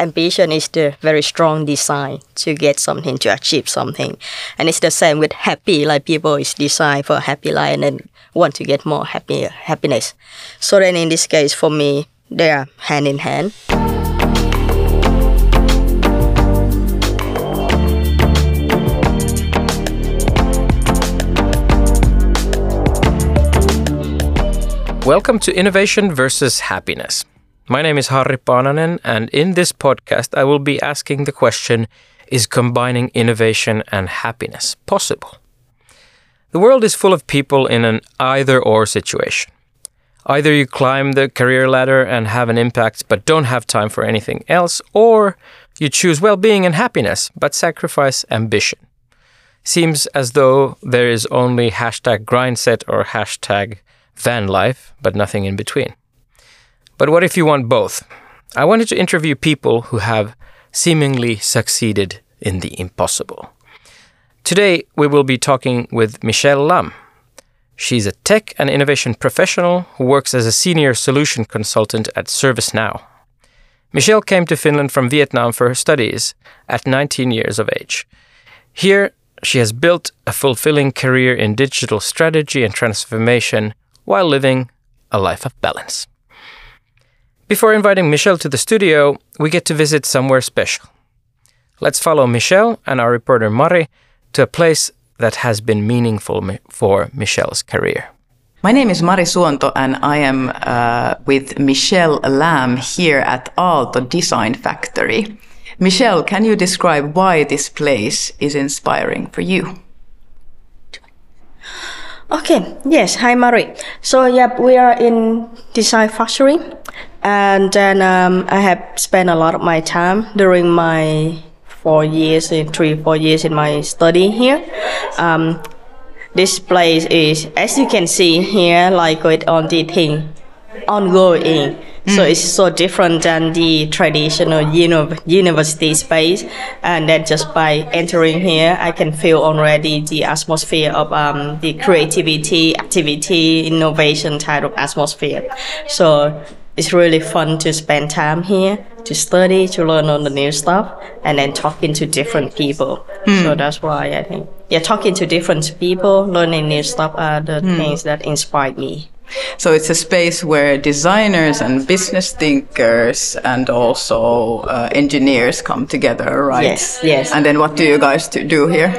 ambition is the very strong design to get something to achieve something. And it's the same with happy like people is designed for a happy life and then want to get more happy happiness. So then in this case for me they are hand in hand. Welcome to Innovation versus Happiness. My name is Harri Paananen, and in this podcast, I will be asking the question Is combining innovation and happiness possible? The world is full of people in an either or situation. Either you climb the career ladder and have an impact but don't have time for anything else, or you choose well being and happiness but sacrifice ambition. Seems as though there is only hashtag grindset or hashtag van life, but nothing in between. But what if you want both? I wanted to interview people who have seemingly succeeded in the impossible. Today, we will be talking with Michelle Lam. She's a tech and innovation professional who works as a senior solution consultant at ServiceNow. Michelle came to Finland from Vietnam for her studies at 19 years of age. Here, she has built a fulfilling career in digital strategy and transformation while living a life of balance. Before inviting Michelle to the studio, we get to visit somewhere special. Let's follow Michelle and our reporter Mari to a place that has been meaningful for Michelle's career. My name is Mari Suonto, and I am uh, with Michelle Lam here at Aalto Design Factory. Michelle, can you describe why this place is inspiring for you? Okay, yes, hi Mari. So, yeah, we are in Design Factory, and then um, I have spent a lot of my time during my four years, in three, four years in my study here. Um, this place is, as you can see here, like with on the thing, ongoing. So it's so different than the traditional uni- university space. And then just by entering here, I can feel already the atmosphere of um, the creativity, activity, innovation type of atmosphere. So it's really fun to spend time here to study, to learn on the new stuff, and then talking to different people. So that's why I think, yeah, talking to different people, learning new stuff are the things that inspire me. So it's a space where designers and business thinkers and also uh, engineers come together, right? Yes, yes. And then what do you guys do here?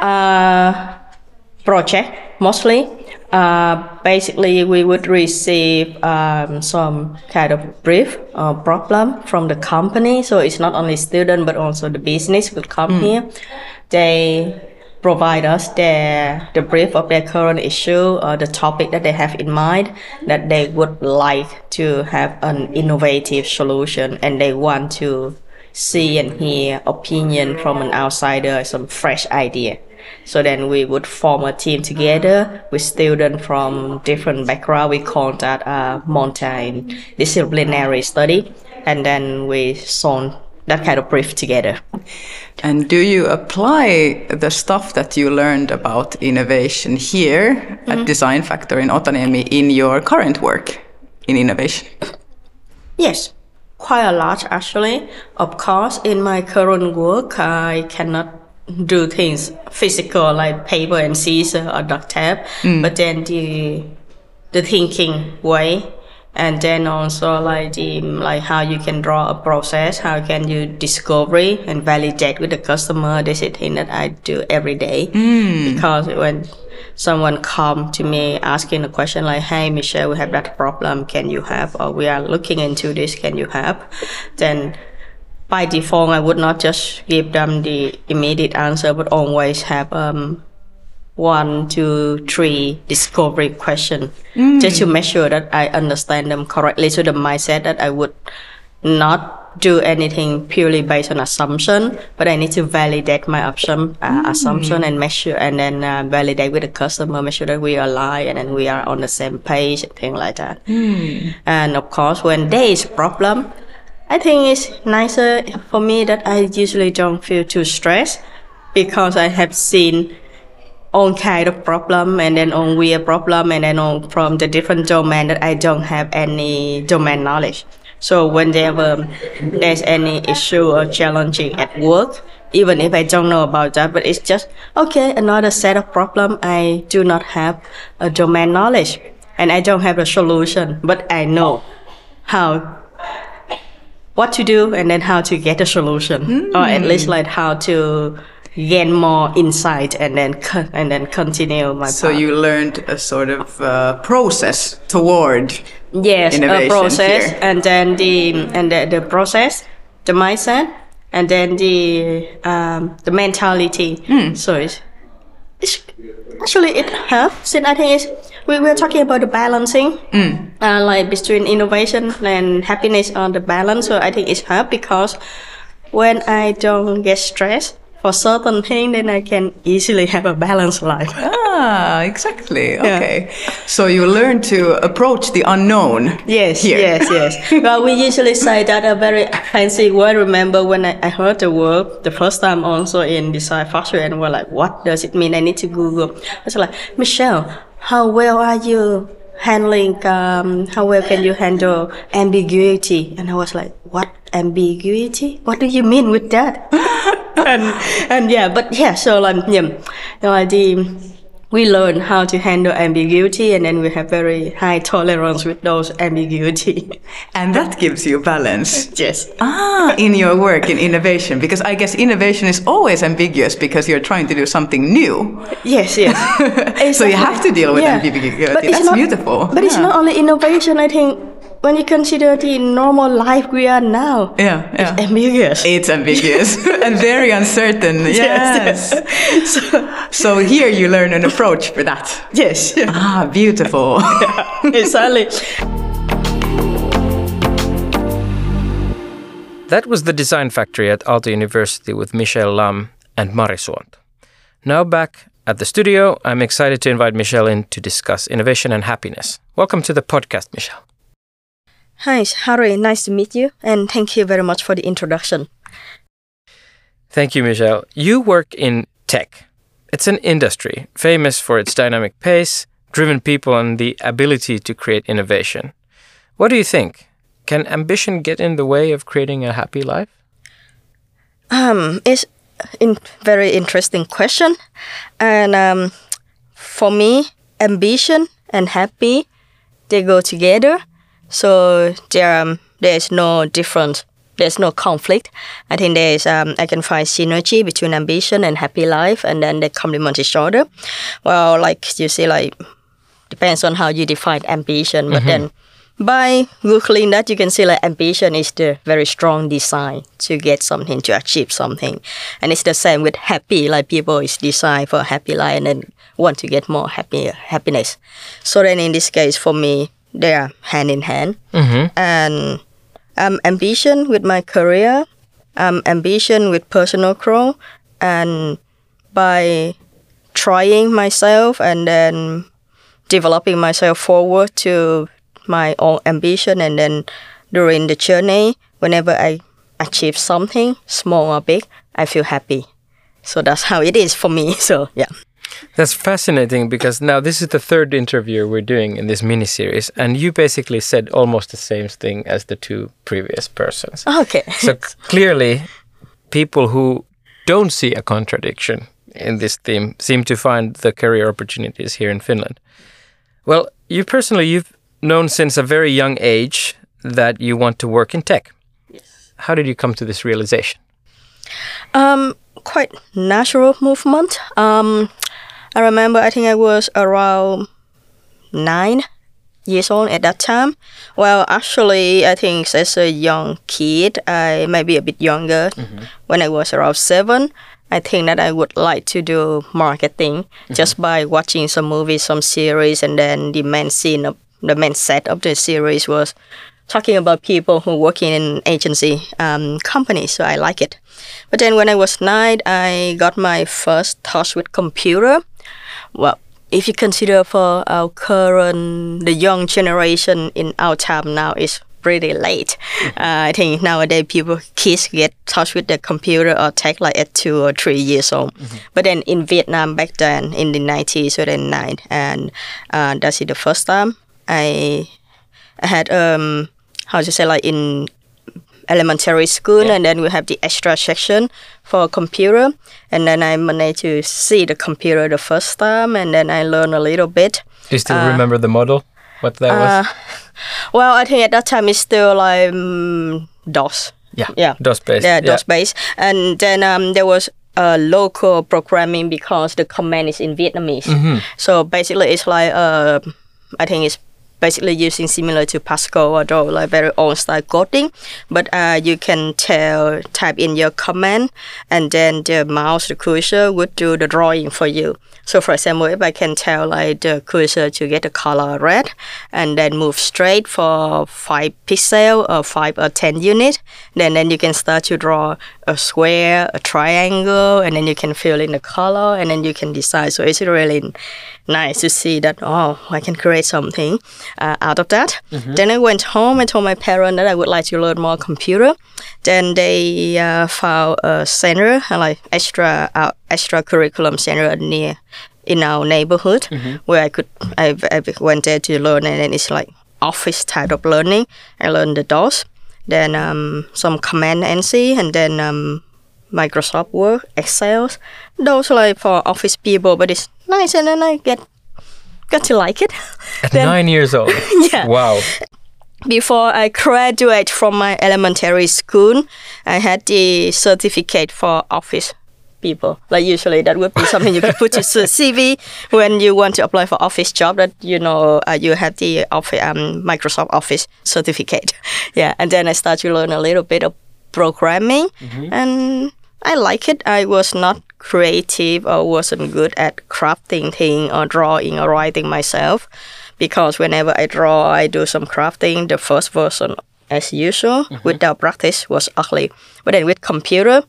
uh, project mostly. Uh, basically, we would receive um, some kind of brief or problem from the company. So it's not only student but also the business will come here. They provide us their the brief of their current issue or the topic that they have in mind that they would like to have an innovative solution and they want to see and hear opinion from an outsider, some fresh idea. So then we would form a team together with students from different background. We call that uh, a multidisciplinary study, and then we solve that kind of brief together. And do you apply the stuff that you learned about innovation here at mm-hmm. Design Factory in Otaniemi in your current work in innovation? Yes, quite a lot actually. Of course, in my current work, I cannot do things physical like paper and scissors or duct tape, mm. but then the the thinking way. And then also like the like how you can draw a process how can you discovery and validate with the customer this is thing that i do every day. Mm. Because when someone come to me asking a question like hey michelle we have that problem. Can you help? or we are looking into this. Can you help? then by default i would not just give them the immediate answer but always have um one, two, three discovery question just to make sure that I understand them correctly. So the mindset that I would not do anything purely based on assumption, but I need to validate my option, uh, assumption and make sure, and then uh, validate with the customer, make sure that we are align and then we are on the same page and things like that. And of course, when there is problem, I think it's nicer for me that I usually don't feel too stressed because I have seen all kind of problem and then on weird problem and then on from the different domain that I don't have any domain knowledge. So whenever there's any issue or challenging at work, even if I don't know about that, but it's just okay, another set of problem. I do not have a domain knowledge and I don't have a solution, but I know how what to do and then how to get a solution, or at least like how to gain more insight and then and then continue my So path. you learned a sort of uh, process toward yes a process here. and then the and the, the process the mindset and then the um, the mentality Hmm. so it's actually it helps and i think it's we were talking about the balancing Hmm. uh, like between innovation and happiness on the balance so i think it's helped because when i don't get stressed for certain thing then i can easily have a balanced life Ah, exactly. Okay. So you learn to approach the unknown. Yes, here. yes, yes. well, we usually say that a very fancy word. Remember when I, I heard the word the first time also in design factory and we're like, what does it mean? I need to Google. I was like, Michelle, how well are you handling, um, how well can you handle ambiguity? And I was like, what ambiguity? What do you mean with that? and, and yeah, but yeah, so like, yeah, you know, like the, we learn how to handle ambiguity and then we have very high tolerance with those ambiguity. And that gives you balance. yes. Ah, in your work in innovation, because I guess innovation is always ambiguous because you're trying to do something new. Yes, yes. So you have to deal with Yeah. ambiguity. But it's That's not- beautiful. But it's not only innovation, I think when you consider the normal life we are now, Yeah, yeah. ambiguous. It's ambiguous and very uncertain. Yes. so, So here you learn an approach for that. yes. Ah, beautiful. exactly. That was the Design Factory at Aalto University with Michelle Lam and Mari Suonto. Now back at the studio, I'm excited to invite Michelle in to discuss innovation and happiness. Welcome to the podcast, Michelle. Hi, Harri. Nice to meet you, and thank you very much for the introduction. Thank you, Michelle. You work in tech. It's an industry famous for its dynamic pace, driven people, and the ability to create innovation. What do you think? Can ambition get in the way of creating a happy life? Um, it's a very interesting question, and um, for me, ambition and happy they go together. So there um, there's no difference. There's no conflict. I think there's um, I can find synergy between ambition and happy life, and then they complement each other. Well, like you see, like depends on how you define ambition, but then by googling that you can see like ambition is the very strong design to get something to achieve something and it's the same with happy like people is designed for a happy life and then want to get more happy happiness so then in this case for me they are hand in hand. And um, ambition with my career um, ambition with personal growth and by trying myself and then developing myself forward to my own ambition and then during the journey whenever i achieve something small or big i feel happy. So that's how it is for me. So yeah That's fascinating because now this is the third interview we're doing in this mini series, and you basically said almost the same thing as the two previous persons. okay So clearly, people who don't see a contradiction in this theme seem to find the career opportunities here in Finland. Well, you personally, you've known since a very young age that you want to work in tech. Yes. How did you come to this realization? um quite natural movement um i remember i think i was around nine years old at that time. Well actually i think as a young kid i maybe a bit younger. When i was around seven i think that i would like to do marketing just by watching some movies some series and then the main scene of the main set of the series was talking about people who working in agency um, companies so i like it. But then when i was nine i got my first touch with computer well if you consider for our current the young generation in our time now is pretty late. Uh, i think nowadays people kids get touch with the computer or tech like at two or three years old. But then in vietnam back then in the 90s or then nine and uh, that's it the first time i I had um how to say like in elementary school and then we have the extra section for computer and then I managed to see the computer the first time and then I learned a little bit. Do you still remember the model? What that was? Well, I think at that time it's still like um, DOS. Yeah. Yeah. DOS based. Yeah, DOS based. And then um, there was uh, local programming because the command is in Vietnamese. Mm-hmm. So basically, it's like uh, I think it's basically using similar to Pascal or like very old style coding. But uh, you can tell type in your command, and then the mouse, the cursor would do the drawing for you. So for example, if I can tell like the cursor to get the color red, and then move straight for five pixel or five or ten unit, then then you can start to draw a square, a triangle, and then you can fill in the color, and then you can decide. So it's really nice to see that oh I can create something uh, out of that. Then I went home and told my parents that I would like to learn more computer. Then they uh, found a center, uh, like extra uh, extra curriculum center near in our neighborhood where I could I, I went there to learn and then it's like office type of learning. I learned the DOS, then um, some command NC, and then um, Microsoft Word, Excel. Those like for office people, but it's nice, and then I get got to like it. At then- nine years old. Yeah. Wow. Before I graduate from my elementary school, I had the certificate for office people. Like usually that would be something you could put to your CV when you want to apply for office job. That you know uh, you have the office, um, Microsoft Office certificate. Yeah, and then I start to learn a little bit of programming, and I like it. I was not creative or wasn't good at crafting thing or drawing or writing myself because whenever I draw, I do some crafting. The first version, as usual, mm-hmm. without practice, was ugly. But then with computer,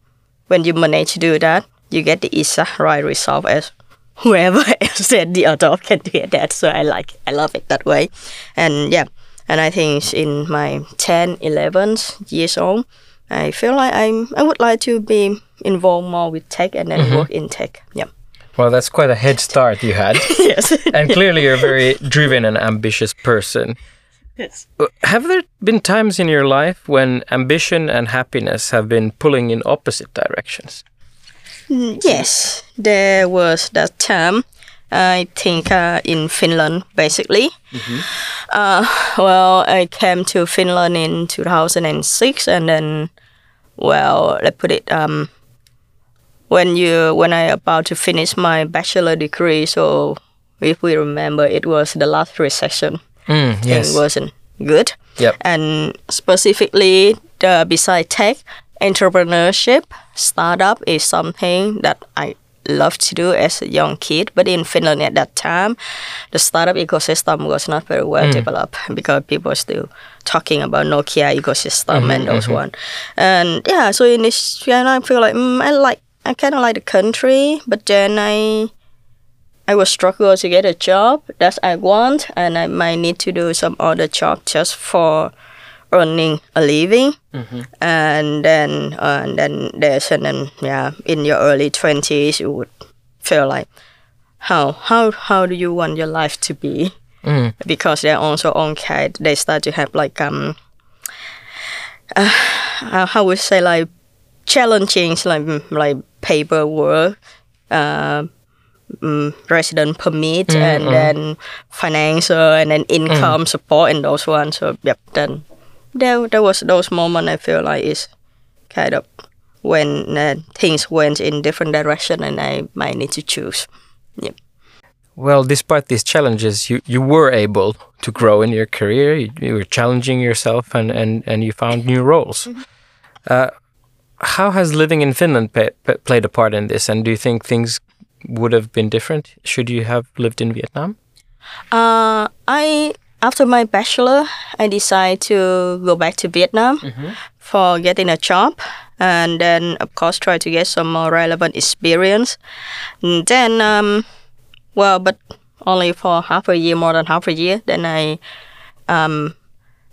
when you manage to do that, you get the exact right result as whoever else said the other can get that. So I like, I love it that way, and yeah. And I think in my 10, 11 years old, I feel like I'm, I would like to be involved more with tech and then work in tech. Yeah. Well, that's quite a head start you had. yes. and clearly you're a very driven and ambitious person. yes. Uh, Have there been times in your life when ambition and happiness have been pulling in opposite directions? Yes, there was that time. I think uh, in Finland, basically. Uh, well, I came to Finland in 2006, and then, well, let's put it. Um, when you when I about to finish my bachelor degree, so if we remember, it was the last recession. Mm, Thing wasn't good. Yep. And specifically, the beside tech, entrepreneurship, startup is something that I love to do as a young kid. But in Finland at that time, the startup ecosystem was not very well mm. developed because people were still talking about Nokia ecosystem mm-hmm, and those mm-hmm. one. And yeah, so in this, and I feel like mm, I like, I kind of like the country, but then I I will struggle to get a job that I want, and I might need to do some other job just for earning a living. And then, uh, and then there's and then yeah, in your early twenties, you would feel like how how how do you want your life to be? Mm. Because they're also on kind, they start to have like um, uh, how would say like challenging like mm, like paperwork. Uh, mm, resident permit and then financial and then income support and those ones. So yep, then there there was those moments I feel like is kind of when uh, things went in different direction and I might need to choose. Yep. Well, despite these challenges, you, you were able to grow in your career. You, you were challenging yourself and, and, and you found new roles. Uh, how has living in Finland played a part in this? And do you think things would have been different should you have lived in Vietnam? Uh, I after my bachelor, I decided to go back to Vietnam for getting a job, and then of course try to get some more relevant experience. And then, um, well, but only for half a year, more than half a year. Then I, um,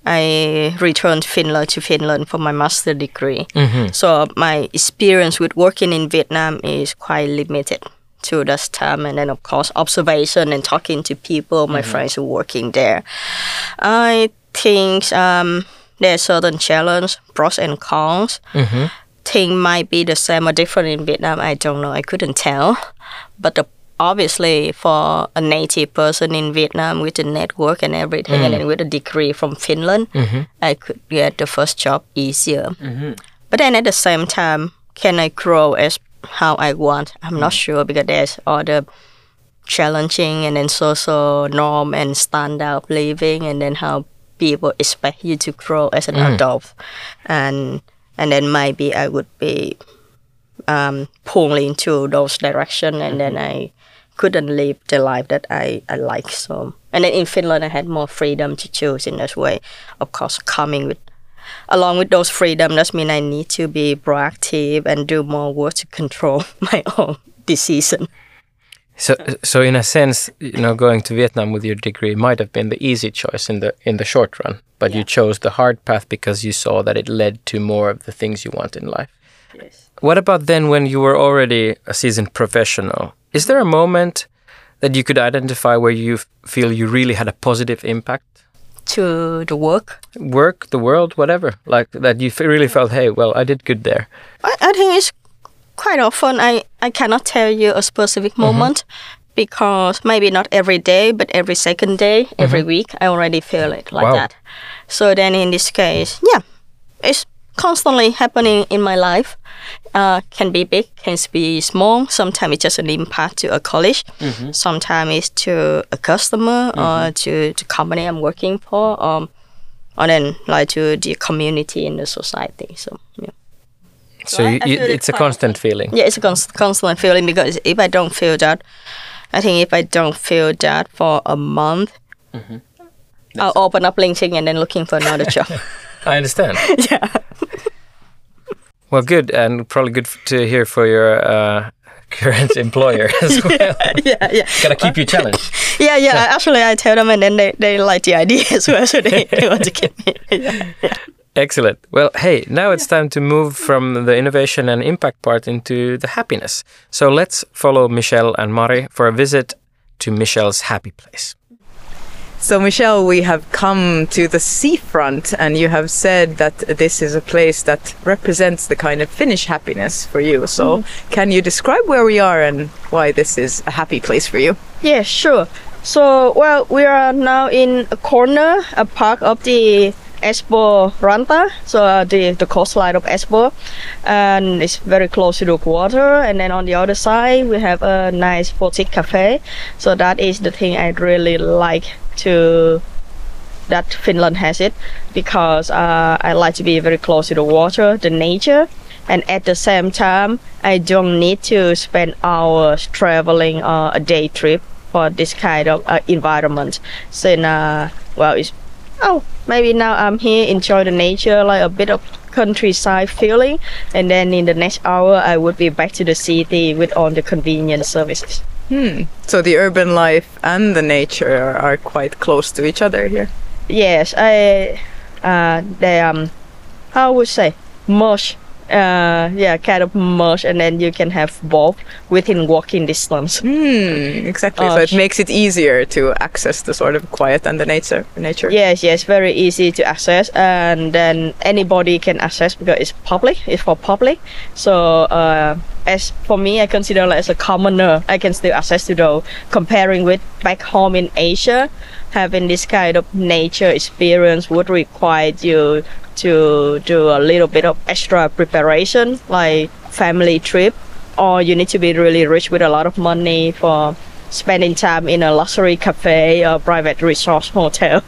I returned Finland to Finland for my master degree. So my experience with working in Vietnam is quite limited to this time and then of course observation and talking to people my friends who are working there i think um, there are certain challenges, pros and cons. Mm-hmm. Thing might be the same or different in Vietnam. I don't know. I couldn't tell. But the, obviously, for a native person in Vietnam with a network and everything, and then with a degree from Finland, I could get the first job easier. But then at the same time, can I grow as how I want? I'm not mm. sure because there's all the challenging and then social norm and standard of living and then how people expect you to grow as an mm. adult. And and then maybe I would be um, pulled into those direction and then mm-hmm. I couldn't live the life that I, I like. So and then in Finland I had more freedom to choose in this way. Of course coming with along with those freedom that means I need to be proactive and do more work to control my own decision So, so in a sense, you know, going to Vietnam with your degree might have been the easy choice in the in the short run, but you chose the hard path because you saw that it led to more of the things you want in life. yes. What about then when you were already a seasoned professional? Is there a moment that you could identify where you f- feel you really had a positive impact? To the work? Work, the world, whatever, like that you f- really felt, hey, well, I did good there. I, I think it's quite often I, I cannot tell you a specific mm-hmm. moment because maybe not every day but every second day every mm-hmm. week I already feel it like Wow. that. So then in this case yeah it's constantly happening in my life. Uh, can be big can be small. Sometimes it's just an impact to a college. Sometimes it's to a customer or to the company I'm working for um, or then like to the community and the society so yeah. So I- you, I you, feel it it's a constant feeling. yeah, it's a const- constant feeling because if I don't feel that, I think if I don't feel that for a month, I'll open up LinkedIn and then looking for another job. I understand. yeah. Well, good, and probably good to hear for your uh, current employer as well. yeah, yeah, Gotta keep you challenged. yeah, yeah. I- Actually, I tell them, and then they, they like the idea as well, so they, they want to keep me. Yeah, yeah. Excellent. Well, hey, now it's time to move from the innovation and impact part into the happiness. So let's follow Michelle and Mari for a visit to Michelle's happy place. So, Michelle, we have come to the seafront, and you have said that this is a place that represents the kind of Finnish happiness for you. So, can you describe where we are and why this is a happy place for you? Yeah, sure. So, well, we are now in a corner, a part of the Espoo Ranta, so uh, the, the coastline of Espoo, and it's very close to the water. And then on the other side, we have a nice boutique cafe. So that is the thing I really like to that Finland has it because uh, I like to be very close to the water, the nature, and at the same time, I don't need to spend hours traveling uh, a day trip for this kind of uh, environment. So, well, it's oh maybe now I'm here enjoy the nature, like a bit of countryside feeling, and then in the next hour I would be back to the city with all the convenience services. So, the urban life and the nature are, are quite close to each other here. Yes, I uh they um how would say? Merge uh yeah kind of merge and then you can have both within walking distance. Hmm, exactly. Oh, so, it makes it easier to access the sort of quiet and the nature. nature. Yes, yes, very easy to access and then anybody can access because it's public, it's for public. So uh as for me I consider like as a commoner I can still access to those comparing with back home in Asia having this kind of nature experience would require you to do a little bit of extra preparation like family trip or you need to be really rich with a lot of money for spending time in a luxury cafe or private resort hotel.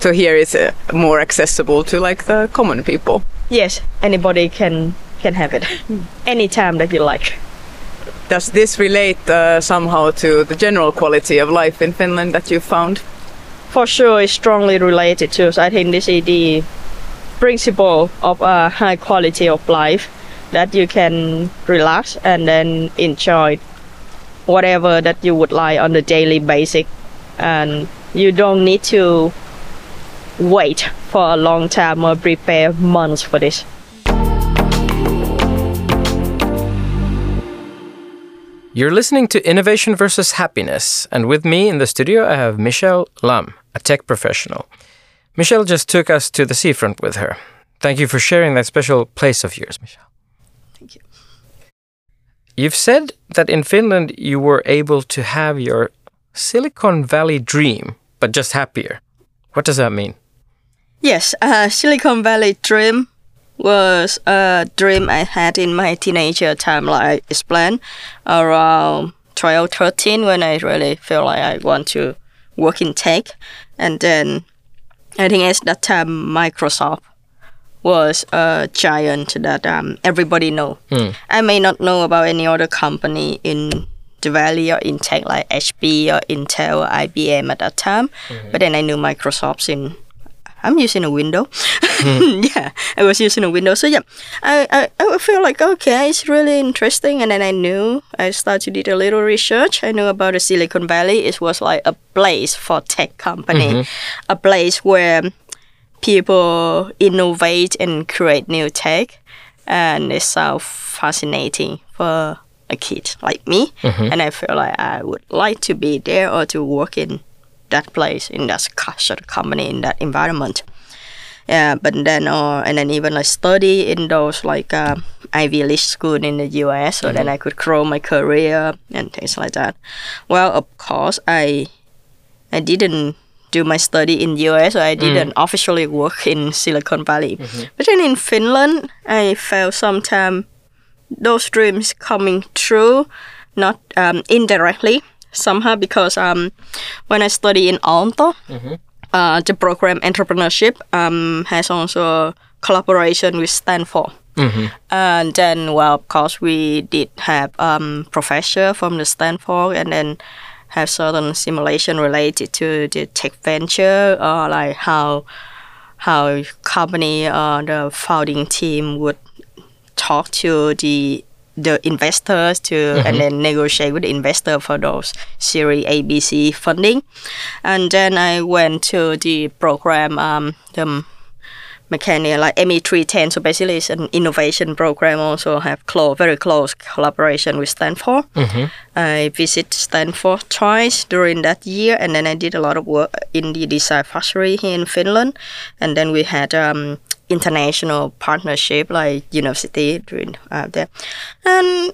So, here is uh, more accessible to like the common people. yes anybody can can have it. Anytime that you like Does this relate uh, somehow to the general quality of life in Finland that you found? for sure it's strongly related to so i think this is the principle of a high quality of life that you can relax and then enjoy whatever that you would like on a daily basis and you don't need to wait for a long time or prepare months for this You're listening to Innovation versus Happiness, and with me in the studio I have Michelle Lam, a tech professional. Michelle just took us to the seafront with her. Thank you for sharing that special place of yours, Michelle. Thank you. You've said that in Finland you were able to have your Silicon Valley dream, but just happier. What does that mean? Yes, uh, Silicon Valley dream was a dream I had in my teenager time, like I explained, around 12, 13, when I really feel like I want to work in tech. And then I think at that time, Microsoft was a giant that um, everybody know. I may not know about any other company in the Valley or in tech like HP or Intel or IBM at that time, but then I knew Microsoft's in. I'm using a window. yeah, I was using a window. So yeah, I, I, I feel like okay, it's really interesting. And then I knew I started to do a little research. I knew about the Silicon Valley. It was like a place for tech company, mm-hmm. a place where people innovate and create new tech, and it's so fascinating for a kid like me. Mm-hmm. And I feel like I would like to be there or to work in that place in that sort of company in that environment. Yeah, but then uh, and then even I study in those like uh, Ivy League school in the U.S. so then I could grow my career and things like that. Well, of course, I I didn't do my study in US. So I didn't officially work in Silicon Valley. But then in Finland, I felt sometimes those dreams coming true, not um, indirectly somehow because um, when I study in Aalto, uh, the program entrepreneurship um, has also collaboration with Stanford. And then, well, of course, we did have um, professor from the Stanford, and then have certain simulation related to the tech venture, or like how how company or the founding team would talk to the the investors to and then negotiate with the investor for those Series ABC funding. And then I went to the program, um, the mechanic like ME310. So basically, it's an innovation program. Also have close, very close collaboration with Stanford. I visit Stanford twice during that year, and then I did a lot of work in the design factory here in Finland. And then we had um, international partnership like university doing uh, there. And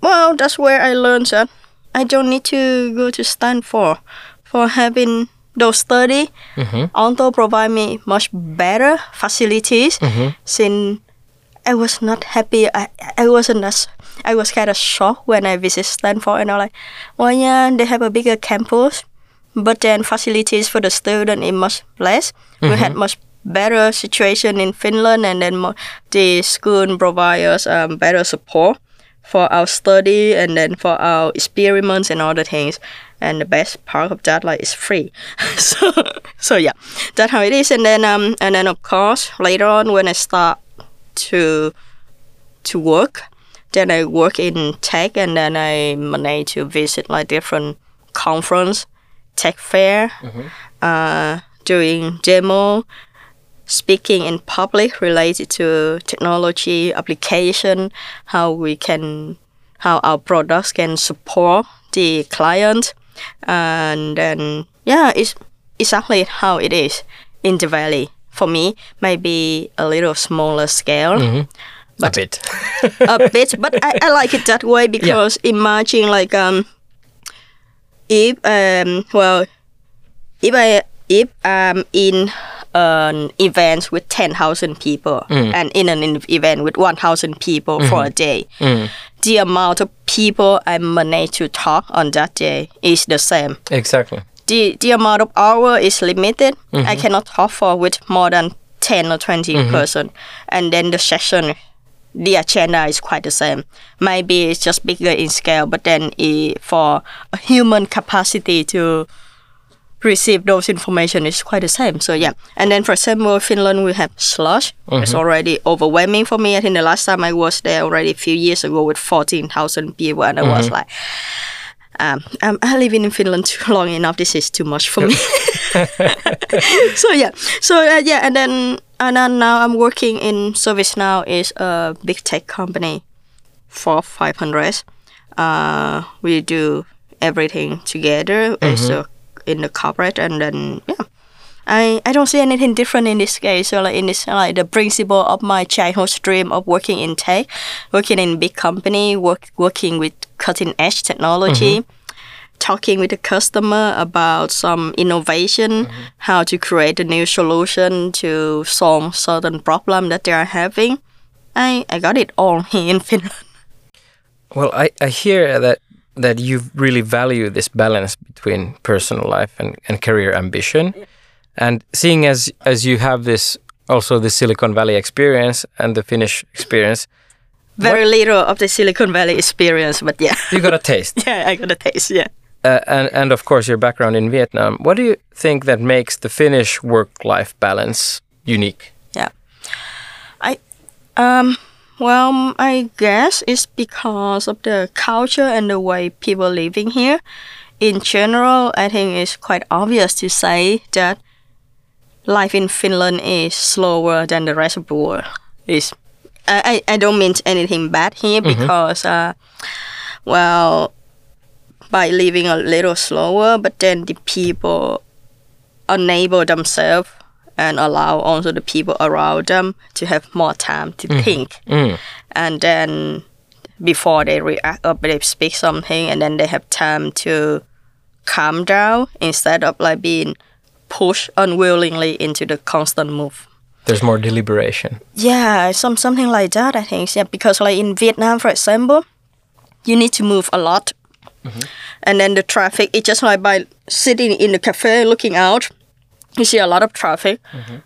well, that's where I learned that I don't need to go to Stanford for having those study. Mm-hmm. Although provide me much better facilities, mm-hmm. since I was not happy. I I wasn't as I was kind of shocked when I visit Stanford, and I'm like, well, yeah, they have a bigger campus, but then facilities for the student is much less. We had mm-hmm. much better situation in Finland, and then the school provide us um, better support for our study and then for our experiments and other things. And the best part of that, like, is free. so, so yeah, that's how it is. And then, um, and then of course, later on when I start to to work, then I work in tech, and then I manage to visit like different conference, tech fair, uh, doing demo, speaking in public related to technology application, how we can, how our products can support the client, and then yeah, it's exactly how it is in the valley. For me, maybe a little smaller scale, but a bit. a bit, but I, I like it that way because imagine like um if um well if I if I'm in an event with ten thousand people mm. and in an event with one thousand people for a mm-hmm. day, mm. the amount of people I manage to talk on that day is the same. Exactly. the the amount of hour is limited. I mm-hmm. cannot talk for with more than ten or 20 mm-hmm. person, and then the session, the agenda is quite the same. Maybe it's just bigger in scale, but then i for a human capacity to receive those information is quite the same. So yeah, and then for example, Finland we have Slush. It's already overwhelming for me. I think the last time I was there already a few years ago with fourteen thousand people, and I was like. Um, um, I live in Finland too long enough. This is too much for me. so yeah, so uh, yeah, and then and then now I'm working in ServiceNow is a big tech company Fortune 500. Uh, we do everything together a, in the corporate, and then yeah, I, I don't see anything different in this case. So like in this like the principle of my childhood dream of working in tech, working in big company, work working with cutting edge technology, mm-hmm. talking with the customer about some innovation, mm-hmm. how to create a new solution to solve certain problem that they are having. I, I got it all here in Finland. Well, I, I hear that that you really value this balance between personal life and, and career ambition. And seeing as as you have this also the Silicon Valley experience and the Finnish experience, Very little of the Silicon Valley experience, but yeah. you got a taste. yeah, I got a taste, yeah. Uh, and and of course your background in Vietnam. What do you think that makes the Finnish work-life balance unique? Yeah. I um well I guess it's because of the culture and the way people living here. In general, I think it's quite obvious to say that life in Finland is slower than the rest of the world. Is I, I, don't mean anything bad here because uh well by living a little slower but then the people enable themselves and allow also the people around them to have more time to mm. think. Mm. and then before they react or they speak something and then they have time to calm down instead of like being pushed unwillingly into the constant move. There's more deliberation. yeah some something like that i think yeah. Because like in vietnam for example you need to move a lot. Mm-hmm. And then the traffic it's just like by sitting in the cafe looking out you see a lot of traffic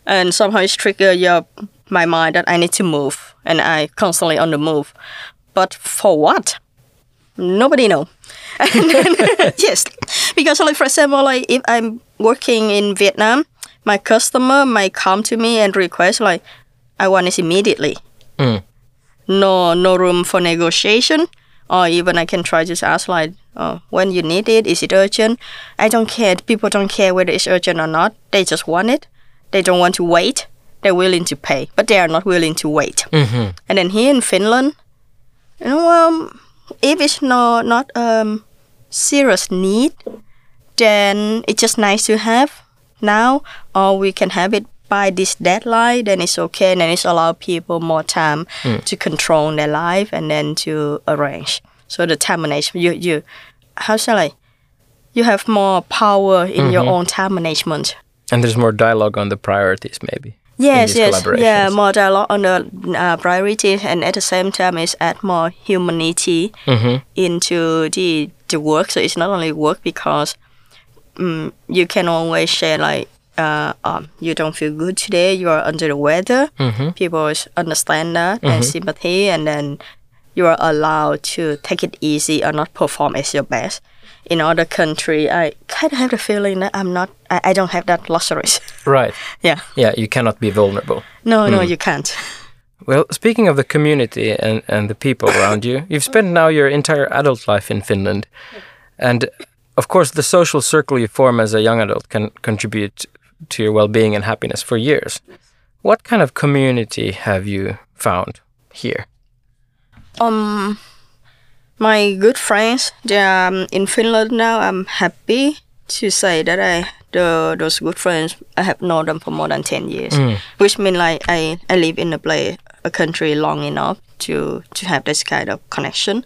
and somehow it's trigger your my mind that i need to move and i constantly on the move. But for what? Nobody know. Then- yes because like for example like if i'm working in vietnam my customer might come to me and request like i want this immediately. Mm. no no room for negotiation or even i can try to ask like oh, when you need it is it urgent? I don't care. People don't care whether it's urgent or not. They just want it. They don't want to wait. They're willing to pay but they are not willing to wait. Hmm and then here in finland you know um, if it's no, not um serious need then it's just nice to have now or we can have it by this deadline then it's okay and then it's allow people more time to control their life and then to arrange so the time management you you how shall i you have more power in your own time management And there's more dialogue on the priorities, maybe. Yes, yes, yeah. More dialogue on the uh, priorities, and at the same time, is add more humanity Mhm. into the the work. So it's not only work because um, you can always share like. Uh, um, you don't feel good today. You are under the weather. Mhm. People understand that and sympathy, and then you are allowed to take it easy or not perform as your best. In other country, I kind of have the feeling that I'm not. I, I don't have that luxury. Right. yeah. Yeah, you cannot be vulnerable. No, no, hmm. you can't. Well, speaking of the community and, and the people around you, you've spent now your entire adult life in Finland. And of course, the social circle you form as a young adult can contribute to your well being and happiness for years. What kind of community have you found here? Um, my good friends, they are um, in Finland now. I'm happy to say that I the those good friends I have known them for more than ten years, which means like I I live in a place a country long enough to to have this kind of connection.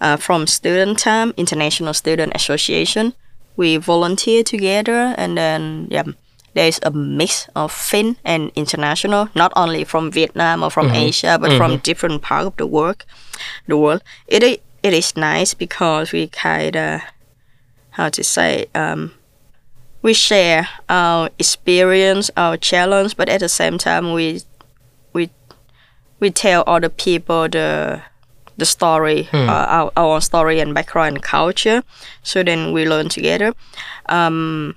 Uh, from student time, International Student Association, we volunteer together, and then yeah. There's a mix of Finn and international, not only from Vietnam or from Asia, but from different part of the world. The world. It it is nice because we kind of how to say um, we share our experience, our challenge, but at the same time we we we tell other people the the story, uh, our our story and background and culture. So then we learn together. Um,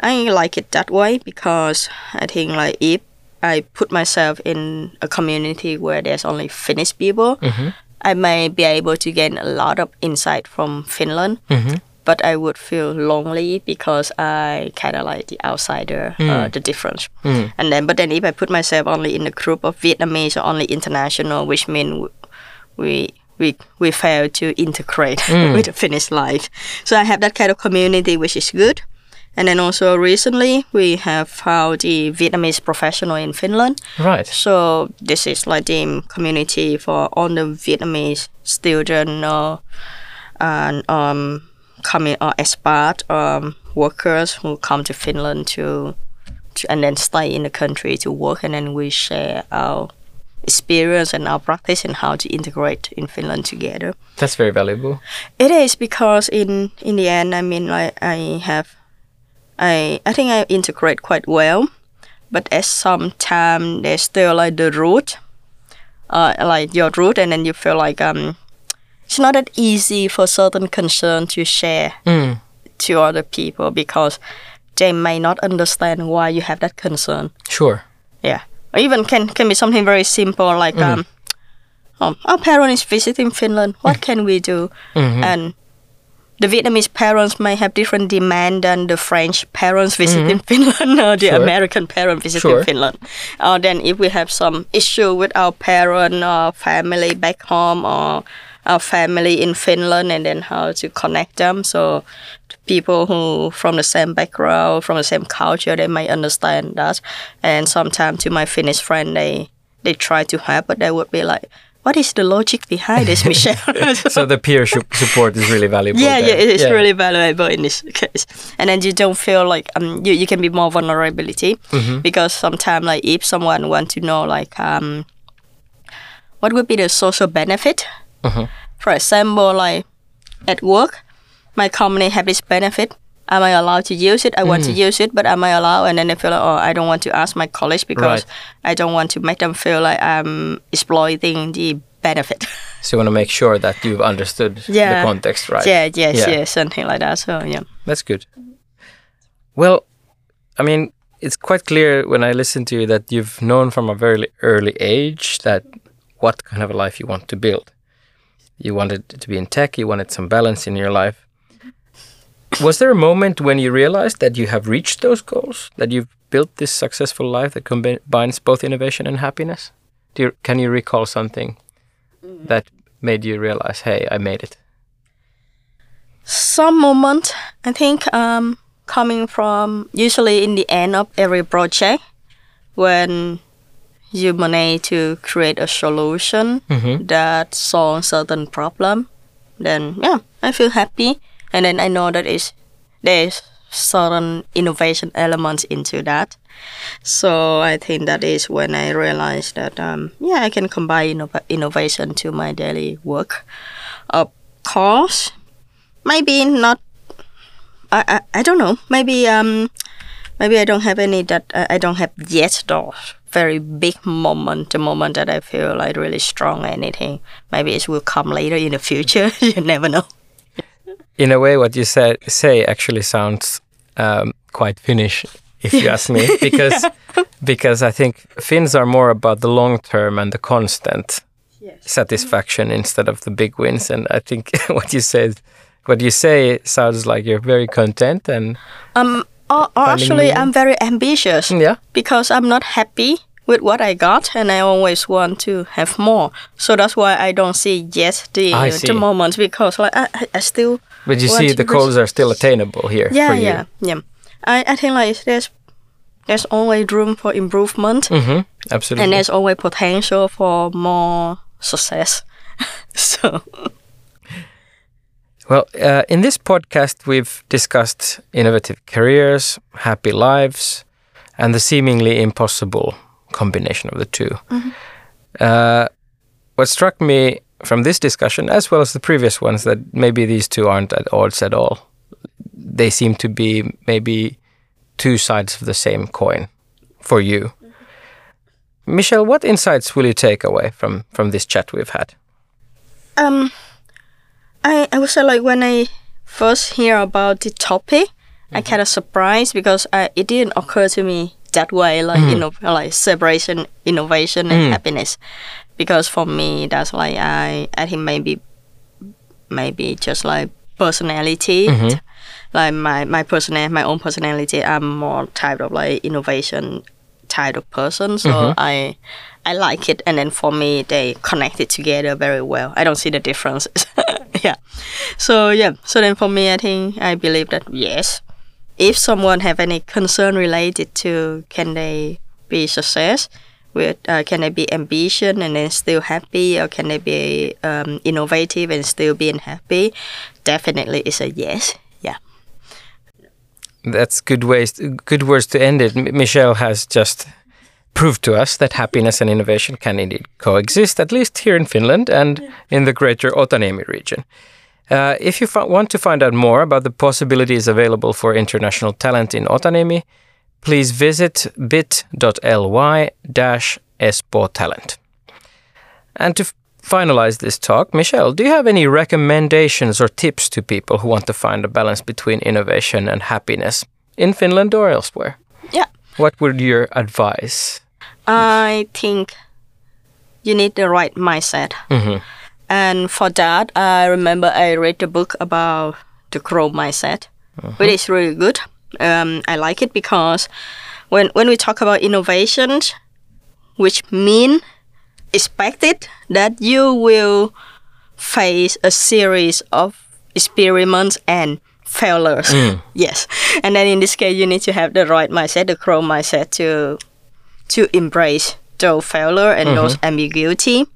I like it that way because I think like if I put myself in a community where there's only Finnish people, mm-hmm. I may be able to gain a lot of insight from Finland. Mm-hmm. But I would feel lonely because I kind of like the outsider, uh, mm. the difference. Mm. And then, but then if I put myself only in a group of Vietnamese or only international, which means we we we fail to integrate mm. with the Finnish life. So I have that kind of community, which is good. And then also recently we have found the Vietnamese professional in Finland. Right. So this is like the community for all the Vietnamese student uh, and um, coming or expat um, workers who come to Finland to, to and then stay in the country to work, and then we share our experience and our practice and how to integrate in Finland together. That's very valuable. It is because in in the end, I mean, like I have, I I think I integrate quite well, but at some time there's still like the root, uh, like your root, and then you feel like um, it's not that easy for certain concern to share Mm. to other people because they may not understand why you have that concern. Sure. Yeah. Or even can can be something very simple like um, um our parent is visiting Finland. What can we do? And the Vietnamese parents may have different demand than the French parents visiting mm-hmm. Finland or the Sure. American parent visiting Sure. Finland. Or then if we have some issue with our parent or family back home or our family in Finland and then how to connect them. So people who from the same background, from the same culture, they might understand that. And sometimes to my Finnish friend, they they try to help, but they would be like, "What is the logic behind this, Michelle?" So the peer su- support is really valuable. yeah, there. yeah, it is really valuable in this case. And then you don't feel like um you, you can be more vulnerability because sometimes like if someone want to know like um what would be the social benefit, for example, like at work, my company have this benefit. Am I allowed to use it? I want to mm. use it, but am I allowed? And then they feel like, oh, I don't want to ask my colleagues because I don't want to make them feel like I'm exploiting the benefit. So you want to make sure that you've understood Yeah. the context, right? Yeah, yes, Yeah. yes, something like that. So yeah. That's good. Well, I mean, it's quite clear when I listen to you that you've known from a very early age that what kind of a life you want to build. You wanted to be in tech, you wanted some balance in your life. Was there a moment when you realized that you have reached those goals, that you've built this successful life that combines both innovation and happiness? Do you, can you recall something that made you realize, hey, I made it? some moment i think um coming from usually in the end of every project when you manage to create a solution that solves certain problem then yeah i feel happy and then i know that is there's certain innovation elements into that. So i think that is when i realized that um, yeah i can combine innov- innovation to my daily work. Of course maybe not I, I I don't know. Maybe um maybe I don't have any that uh, I don't have yet the very big moment the moment that I feel like really strong anything. Maybe it will come later in the future. You never know in a way, what you said say actually sounds um, quite Finnish, if you ask me, because because I think Finns are more about the long term and the constant satisfaction instead of the big wins. And I think what you said, what you say, sounds like you're very content and um or, or actually meaning? I'm very ambitious yeah, because I'm not happy with what I got and I always want to have more. So that's why I don't see yet the the moments because like I- I still but you see the goals are still attainable here yeah for you. yeah yeah. I, I think like there's there's always room for improvement. Mm-hmm, Absolutely. and there's always potential for more success. So. Well, uh, in this podcast, we've discussed innovative careers, happy lives, and the seemingly impossible combination of the 2 Uh, what struck me from this discussion, as well as the previous ones, that maybe these two aren't at odds at all. They seem to be maybe two sides of the same coin for you. Mm-hmm. Michelle, what insights will you take away from, from this chat we've had? um I, I would say like when I first hear about the topic I mm-hmm. kind of surprised because I, it didn't occur to me that way like you mm. know like separation innovation and mm. happiness. Because for me that's like I I think maybe maybe just like personality. Mm-hmm. Like my my personal my own personality i'm more type of like innovation type of person. So mm-hmm. i i like it. And then for me they connect it together very well. I don't see the differences. Yeah. So yeah. So then for me i think i believe that yes if someone have any concern related to can they be success with uh, can they be ambition and then still happy or can they be um, innovative and still being happy definitely it's a yes yeah That's good ways, good words to end it. M- Michelle has just proved to us that happiness and innovation can indeed coexist, at least here in Finland and in the greater Otaniemi region. Uh, if you f- want to find out more about the possibilities available for international talent in Otaniemi, please visit bit.ly dash talent. And to finalize this talk, Michelle, do you have any recommendations or tips to people who want to find a balance between innovation and happiness in Finland or elsewhere? yeah What would your advice? i think you need the right mindset and for that i remember i read the book about the growth mindset uh-huh. which is really good. Um, i like it because when when we talk about innovations which mean expected that you will face a series of experiments and failures. Hmm. Yes, and then in this case, you need to have the right mindset, the growth mindset, to to embrace those failure and uh-huh. those ambiguity,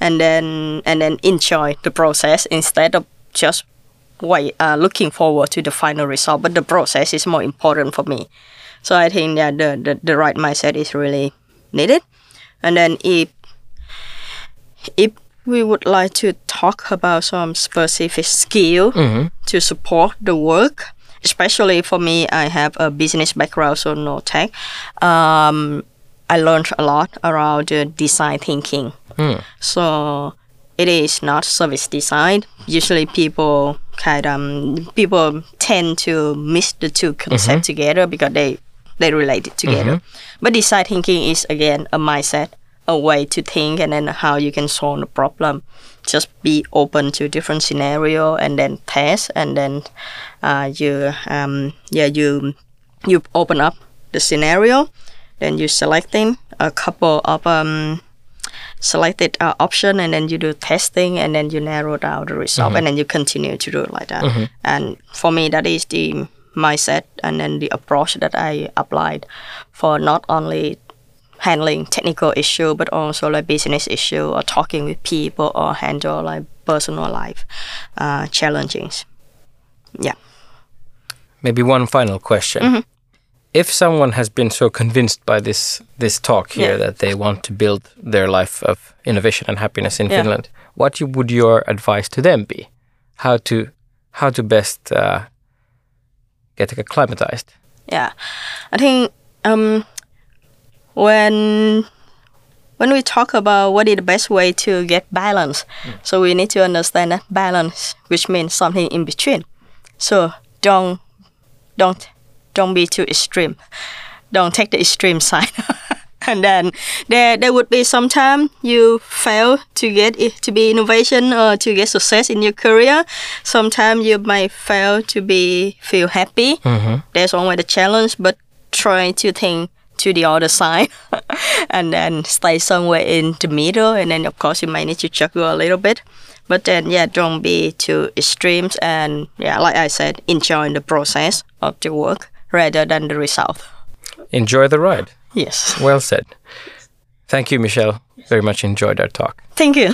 and then and then enjoy the process instead of just wait uh, looking forward to the final result. But the process is more important for me. So I think that the, the, the right mindset is really needed. And then if if we would like to talk about some specific skill to support the work, especially for me, I have a business background, so no tech. Um, I learned a lot around the design thinking. So it is not service design. Usually, people kind um people tend to mix the two concepts together because they they relate it together. But design thinking is again a mindset, a way to think, and then how you can solve the problem. Just be open to different scenario and then test, and then uh, you um yeah you you open up the scenario, then you selecting a couple of um selected uh, option and then you do testing and then you narrow down the result and then you continue to do it like that. And for me that is the mindset and then the approach that i applied for not only handling technical issue but also like business issue or talking with people or handle like personal life uh, challenges. Yeah. Maybe one final question. If someone has been so convinced by this this talk here Yeah. that they want to build their life of innovation and happiness in Yeah. Finland, what you, would your advice to them be? How to how to best uh, get acclimatized? yeah i think um when when we talk about what is the best way to get balance so we need to understand that balance which means something in between so don't don't don't be too extreme. Don't take the extreme side. And then there there would be some time you fail to get it to be innovation or to get success in your career. Sometimes you might fail to be feel happy. Mm-hmm. There's always the challenge but try to think to the other side. And then stay somewhere in the middle and then of course you might need to juggle a little bit. But then yeah don't be too extremes and yeah like i said enjoy the process of the work rather than the result Enjoy the ride. yes Well said. Thank you, Michelle. Very much enjoyed our talk. thank you